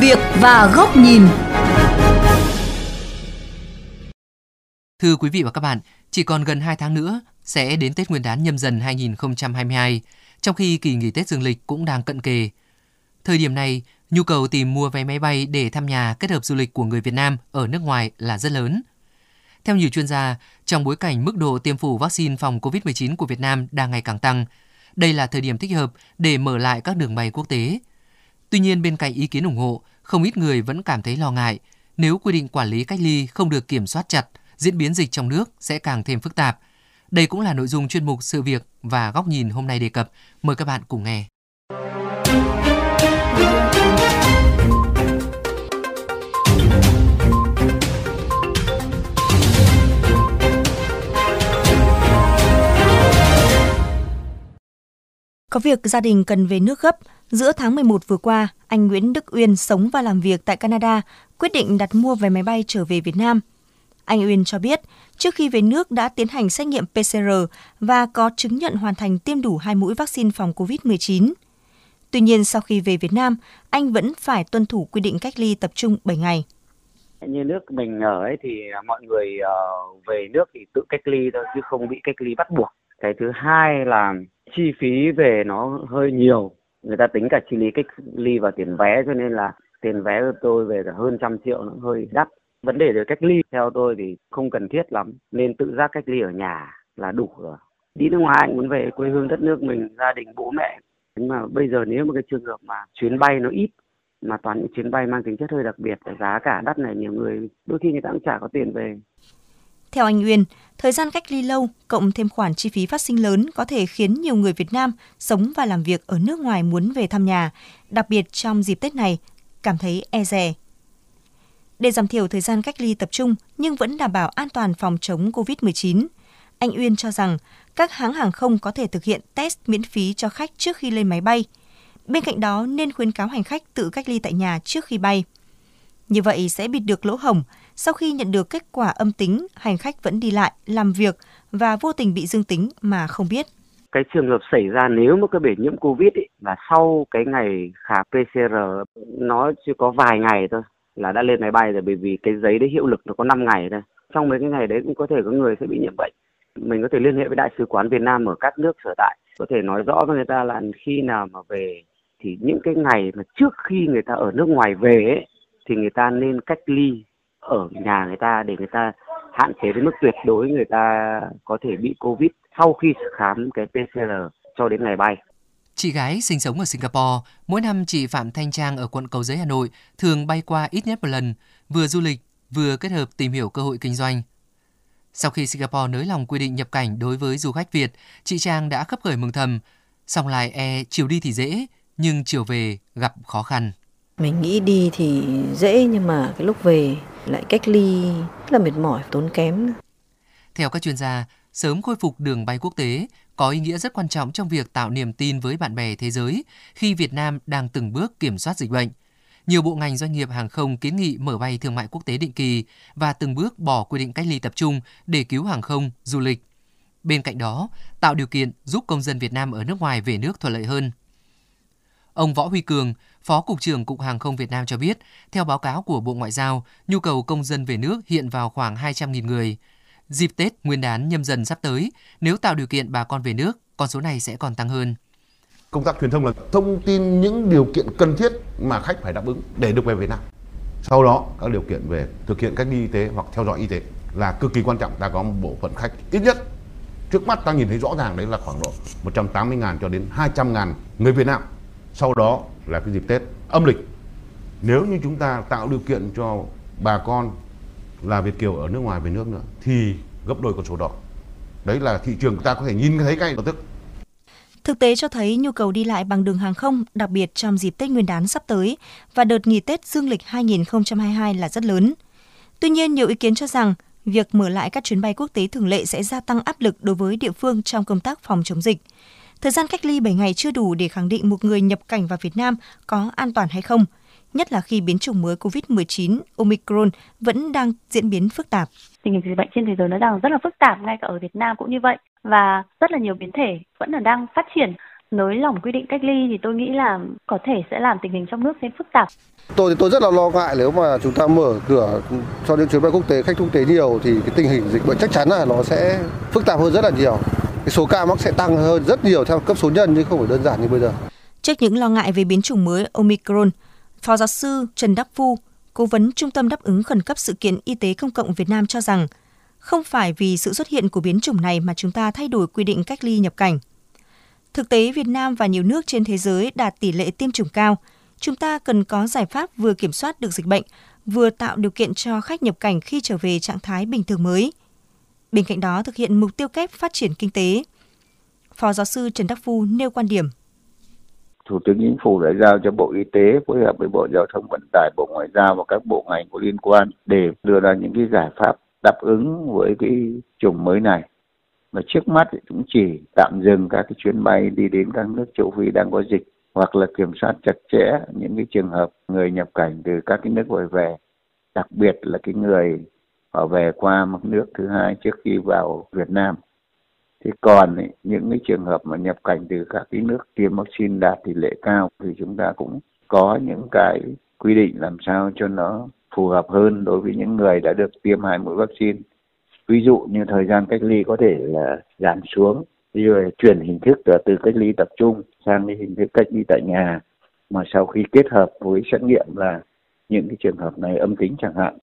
việc và góc nhìn. Thưa quý vị và các bạn, chỉ còn gần 2 tháng nữa sẽ đến Tết Nguyên đán nhâm dần 2022, trong khi kỳ nghỉ Tết dương lịch cũng đang cận kề. Thời điểm này, nhu cầu tìm mua vé máy bay để thăm nhà kết hợp du lịch của người Việt Nam ở nước ngoài là rất lớn. Theo nhiều chuyên gia, trong bối cảnh mức độ tiêm phủ vaccine phòng COVID-19 của Việt Nam đang ngày càng tăng, đây là thời điểm thích hợp để mở lại các đường bay quốc tế. Tuy nhiên bên cạnh ý kiến ủng hộ, không ít người vẫn cảm thấy lo ngại nếu quy định quản lý cách ly không được kiểm soát chặt, diễn biến dịch trong nước sẽ càng thêm phức tạp. Đây cũng là nội dung chuyên mục sự việc và góc nhìn hôm nay đề cập. Mời các bạn cùng nghe. Có việc gia đình cần về nước gấp, giữa tháng 11 vừa qua, anh Nguyễn Đức Uyên sống và làm việc tại Canada, quyết định đặt mua vé máy bay trở về Việt Nam. Anh Uyên cho biết, trước khi về nước đã tiến hành xét nghiệm PCR và có chứng nhận hoàn thành tiêm đủ hai mũi vaccine phòng COVID-19. Tuy nhiên, sau khi về Việt Nam, anh vẫn phải tuân thủ quy định cách ly tập trung 7 ngày. Như nước mình ở ấy thì mọi người ờ, về nước thì tự cách ly thôi chứ không bị cách ly bắt buộc. Cái thứ hai là chi phí về nó hơi nhiều người ta tính cả chi phí cách ly và tiền vé, cho nên là tiền vé của tôi về cả hơn trăm triệu nó hơi đắt. Vấn đề về cách ly, theo tôi thì không cần thiết lắm, nên tự giác cách ly ở nhà là đủ rồi. Đi nước ngoài anh muốn về quê hương đất nước mình, gia đình, bố mẹ. Nhưng mà bây giờ nếu mà cái trường hợp mà chuyến bay nó ít, mà toàn những chuyến bay mang tính chất hơi đặc biệt, giá cả đắt này, nhiều người đôi khi người ta cũng chả có tiền về theo anh Uyên, thời gian cách ly lâu cộng thêm khoản chi phí phát sinh lớn có thể khiến nhiều người Việt Nam sống và làm việc ở nước ngoài muốn về thăm nhà, đặc biệt trong dịp Tết này, cảm thấy e dè. Để giảm thiểu thời gian cách ly tập trung nhưng vẫn đảm bảo an toàn phòng chống COVID-19, anh Uyên cho rằng các hãng hàng không có thể thực hiện test miễn phí cho khách trước khi lên máy bay. Bên cạnh đó nên khuyến cáo hành khách tự cách ly tại nhà trước khi bay. Như vậy sẽ bịt được lỗ hổng, sau khi nhận được kết quả âm tính, hành khách vẫn đi lại, làm việc và vô tình bị dương tính mà không biết. Cái trường hợp xảy ra nếu mà cái bị nhiễm Covid ý, là sau cái ngày khám PCR nó chỉ có vài ngày thôi là đã lên máy bay rồi bởi vì cái giấy đấy hiệu lực nó có 5 ngày thôi. Trong mấy cái ngày đấy cũng có thể có người sẽ bị nhiễm bệnh. Mình có thể liên hệ với Đại sứ quán Việt Nam ở các nước sở tại. Có thể nói rõ với người ta là khi nào mà về thì những cái ngày mà trước khi người ta ở nước ngoài về ấy, thì người ta nên cách ly ở nhà người ta để người ta hạn chế đến mức tuyệt đối người ta có thể bị Covid sau khi khám cái PCR cho đến ngày bay. Chị gái sinh sống ở Singapore, mỗi năm chị Phạm Thanh Trang ở quận Cầu Giấy Hà Nội thường bay qua ít nhất một lần, vừa du lịch, vừa kết hợp tìm hiểu cơ hội kinh doanh. Sau khi Singapore nới lòng quy định nhập cảnh đối với du khách Việt, chị Trang đã khấp khởi mừng thầm, song lại e chiều đi thì dễ, nhưng chiều về gặp khó khăn. Mình nghĩ đi thì dễ nhưng mà cái lúc về lại cách ly rất là mệt mỏi, tốn kém. Theo các chuyên gia, sớm khôi phục đường bay quốc tế có ý nghĩa rất quan trọng trong việc tạo niềm tin với bạn bè thế giới khi Việt Nam đang từng bước kiểm soát dịch bệnh. Nhiều bộ ngành doanh nghiệp hàng không kiến nghị mở bay thương mại quốc tế định kỳ và từng bước bỏ quy định cách ly tập trung để cứu hàng không, du lịch. Bên cạnh đó, tạo điều kiện giúp công dân Việt Nam ở nước ngoài về nước thuận lợi hơn. Ông Võ Huy Cường, Phó Cục trưởng Cục Hàng không Việt Nam cho biết, theo báo cáo của Bộ Ngoại giao, nhu cầu công dân về nước hiện vào khoảng 200.000 người. Dịp Tết Nguyên đán nhâm dần sắp tới, nếu tạo điều kiện bà con về nước, con số này sẽ còn tăng hơn. Công tác truyền thông là thông tin những điều kiện cần thiết mà khách phải đáp ứng để được về Việt Nam. Sau đó các điều kiện về thực hiện cách ly y tế hoặc theo dõi y tế là cực kỳ quan trọng. Ta có một bộ phận khách ít nhất trước mắt ta nhìn thấy rõ ràng đấy là khoảng độ 180.000 cho đến 200.000 người Việt Nam sau đó là cái dịp Tết âm lịch nếu như chúng ta tạo điều kiện cho bà con là Việt kiều ở nước ngoài về nước nữa thì gấp đôi con số đó đấy là thị trường ta có thể nhìn thấy ngay lập tức Thực tế cho thấy nhu cầu đi lại bằng đường hàng không, đặc biệt trong dịp Tết Nguyên đán sắp tới và đợt nghỉ Tết dương lịch 2022 là rất lớn. Tuy nhiên, nhiều ý kiến cho rằng việc mở lại các chuyến bay quốc tế thường lệ sẽ gia tăng áp lực đối với địa phương trong công tác phòng chống dịch. Thời gian cách ly 7 ngày chưa đủ để khẳng định một người nhập cảnh vào Việt Nam có an toàn hay không, nhất là khi biến chủng mới COVID-19 Omicron vẫn đang diễn biến phức tạp. Tình hình dịch bệnh trên thế giới nó đang rất là phức tạp, ngay cả ở Việt Nam cũng như vậy và rất là nhiều biến thể vẫn là đang phát triển nới lỏng quy định cách ly thì tôi nghĩ là có thể sẽ làm tình hình trong nước thêm phức tạp. Tôi thì tôi rất là lo ngại nếu mà chúng ta mở cửa cho những chuyến bay quốc tế khách quốc tế nhiều thì cái tình hình dịch bệnh chắc chắn là nó sẽ phức tạp hơn rất là nhiều. Cái số ca mắc sẽ tăng hơn rất nhiều theo cấp số nhân chứ không phải đơn giản như bây giờ. Trước những lo ngại về biến chủng mới Omicron, Phó giáo sư Trần Đắc Phu, Cố vấn Trung tâm đáp ứng khẩn cấp sự kiện y tế công cộng Việt Nam cho rằng không phải vì sự xuất hiện của biến chủng này mà chúng ta thay đổi quy định cách ly nhập cảnh. Thực tế, Việt Nam và nhiều nước trên thế giới đạt tỷ lệ tiêm chủng cao. Chúng ta cần có giải pháp vừa kiểm soát được dịch bệnh, vừa tạo điều kiện cho khách nhập cảnh khi trở về trạng thái bình thường mới. Bên cạnh đó, thực hiện mục tiêu kép phát triển kinh tế. Phó giáo sư Trần Đắc Phu nêu quan điểm. Thủ tướng Chính phủ đã giao cho Bộ Y tế phối hợp với Bộ Giao thông Vận tải, Bộ Ngoại giao và các bộ ngành có liên quan để đưa ra những cái giải pháp đáp ứng với cái chủng mới này. Và trước mắt cũng chỉ tạm dừng các cái chuyến bay đi đến các nước châu Phi đang có dịch hoặc là kiểm soát chặt chẽ những cái trường hợp người nhập cảnh từ các cái nước ngoài về, đặc biệt là cái người họ về qua một nước thứ hai trước khi vào Việt Nam. Thế còn ấy, những cái trường hợp mà nhập cảnh từ các cái nước tiêm vaccine đạt tỷ lệ cao thì chúng ta cũng có những cái quy định làm sao cho nó phù hợp hơn đối với những người đã được tiêm hai mũi vaccine. Ví dụ như thời gian cách ly có thể là giảm xuống, rồi chuyển hình thức từ cách ly tập trung sang cái hình thức cách ly tại nhà mà sau khi kết hợp với xét nghiệm là những cái trường hợp này âm tính chẳng hạn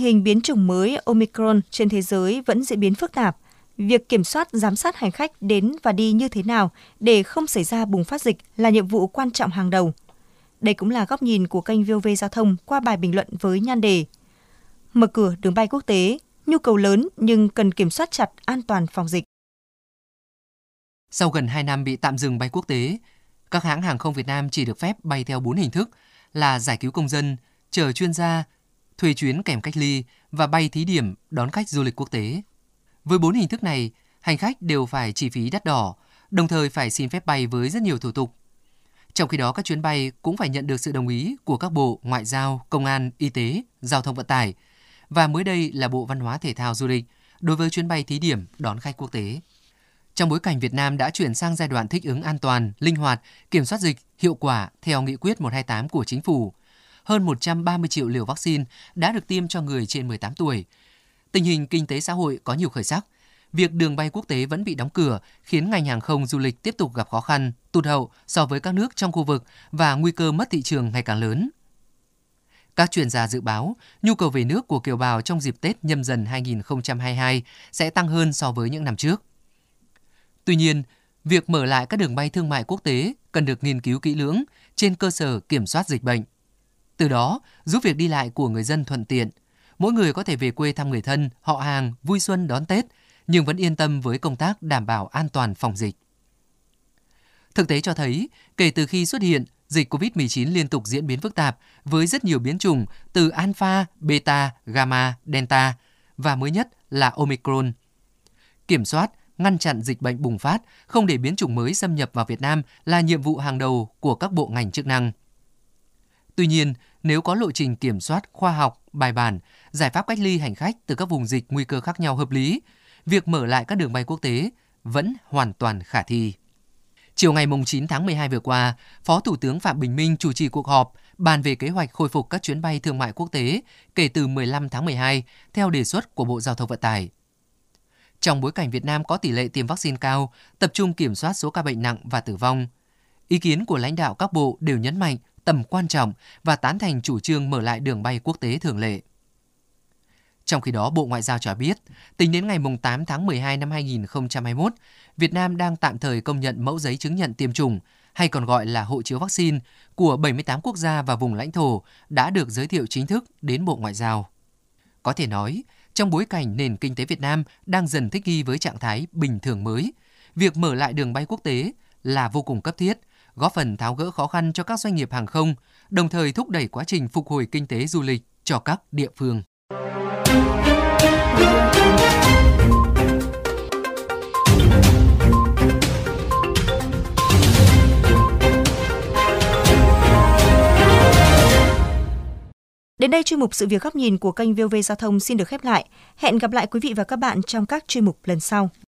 tình hình biến chủng mới Omicron trên thế giới vẫn diễn biến phức tạp, việc kiểm soát giám sát hành khách đến và đi như thế nào để không xảy ra bùng phát dịch là nhiệm vụ quan trọng hàng đầu. Đây cũng là góc nhìn của kênh VOV Giao thông qua bài bình luận với nhan đề Mở cửa đường bay quốc tế, nhu cầu lớn nhưng cần kiểm soát chặt an toàn phòng dịch. Sau gần 2 năm bị tạm dừng bay quốc tế, các hãng hàng không Việt Nam chỉ được phép bay theo 4 hình thức là giải cứu công dân, chờ chuyên gia, thuê chuyến kèm cách ly và bay thí điểm đón khách du lịch quốc tế. Với bốn hình thức này, hành khách đều phải chi phí đắt đỏ, đồng thời phải xin phép bay với rất nhiều thủ tục. Trong khi đó, các chuyến bay cũng phải nhận được sự đồng ý của các bộ Ngoại giao, Công an, Y tế, Giao thông Vận tải và mới đây là Bộ Văn hóa Thể thao Du lịch đối với chuyến bay thí điểm đón khách quốc tế. Trong bối cảnh Việt Nam đã chuyển sang giai đoạn thích ứng an toàn, linh hoạt, kiểm soát dịch hiệu quả theo nghị quyết 128 của chính phủ, hơn 130 triệu liều vaccine đã được tiêm cho người trên 18 tuổi. Tình hình kinh tế xã hội có nhiều khởi sắc. Việc đường bay quốc tế vẫn bị đóng cửa khiến ngành hàng không du lịch tiếp tục gặp khó khăn, tụt hậu so với các nước trong khu vực và nguy cơ mất thị trường ngày càng lớn. Các chuyên gia dự báo, nhu cầu về nước của kiều bào trong dịp Tết nhâm dần 2022 sẽ tăng hơn so với những năm trước. Tuy nhiên, việc mở lại các đường bay thương mại quốc tế cần được nghiên cứu kỹ lưỡng trên cơ sở kiểm soát dịch bệnh. Từ đó, giúp việc đi lại của người dân thuận tiện. Mỗi người có thể về quê thăm người thân, họ hàng, vui xuân đón Tết, nhưng vẫn yên tâm với công tác đảm bảo an toàn phòng dịch. Thực tế cho thấy, kể từ khi xuất hiện, dịch COVID-19 liên tục diễn biến phức tạp với rất nhiều biến chủng từ alpha, beta, gamma, delta và mới nhất là omicron. Kiểm soát, ngăn chặn dịch bệnh bùng phát, không để biến chủng mới xâm nhập vào Việt Nam là nhiệm vụ hàng đầu của các bộ ngành chức năng. Tuy nhiên, nếu có lộ trình kiểm soát khoa học, bài bản, giải pháp cách ly hành khách từ các vùng dịch nguy cơ khác nhau hợp lý, việc mở lại các đường bay quốc tế vẫn hoàn toàn khả thi. Chiều ngày 9 tháng 12 vừa qua, Phó Thủ tướng Phạm Bình Minh chủ trì cuộc họp bàn về kế hoạch khôi phục các chuyến bay thương mại quốc tế kể từ 15 tháng 12 theo đề xuất của Bộ Giao thông Vận tải. Trong bối cảnh Việt Nam có tỷ lệ tiêm vaccine cao, tập trung kiểm soát số ca bệnh nặng và tử vong, ý kiến của lãnh đạo các bộ đều nhấn mạnh tầm quan trọng và tán thành chủ trương mở lại đường bay quốc tế thường lệ. Trong khi đó, Bộ Ngoại giao cho biết, tính đến ngày 8 tháng 12 năm 2021, Việt Nam đang tạm thời công nhận mẫu giấy chứng nhận tiêm chủng, hay còn gọi là hộ chiếu vaccine, của 78 quốc gia và vùng lãnh thổ đã được giới thiệu chính thức đến Bộ Ngoại giao. Có thể nói, trong bối cảnh nền kinh tế Việt Nam đang dần thích nghi với trạng thái bình thường mới, việc mở lại đường bay quốc tế là vô cùng cấp thiết, góp phần tháo gỡ khó khăn cho các doanh nghiệp hàng không, đồng thời thúc đẩy quá trình phục hồi kinh tế du lịch cho các địa phương. Đến đây chuyên mục sự việc góc nhìn của kênh VOV Giao thông xin được khép lại. Hẹn gặp lại quý vị và các bạn trong các chuyên mục lần sau.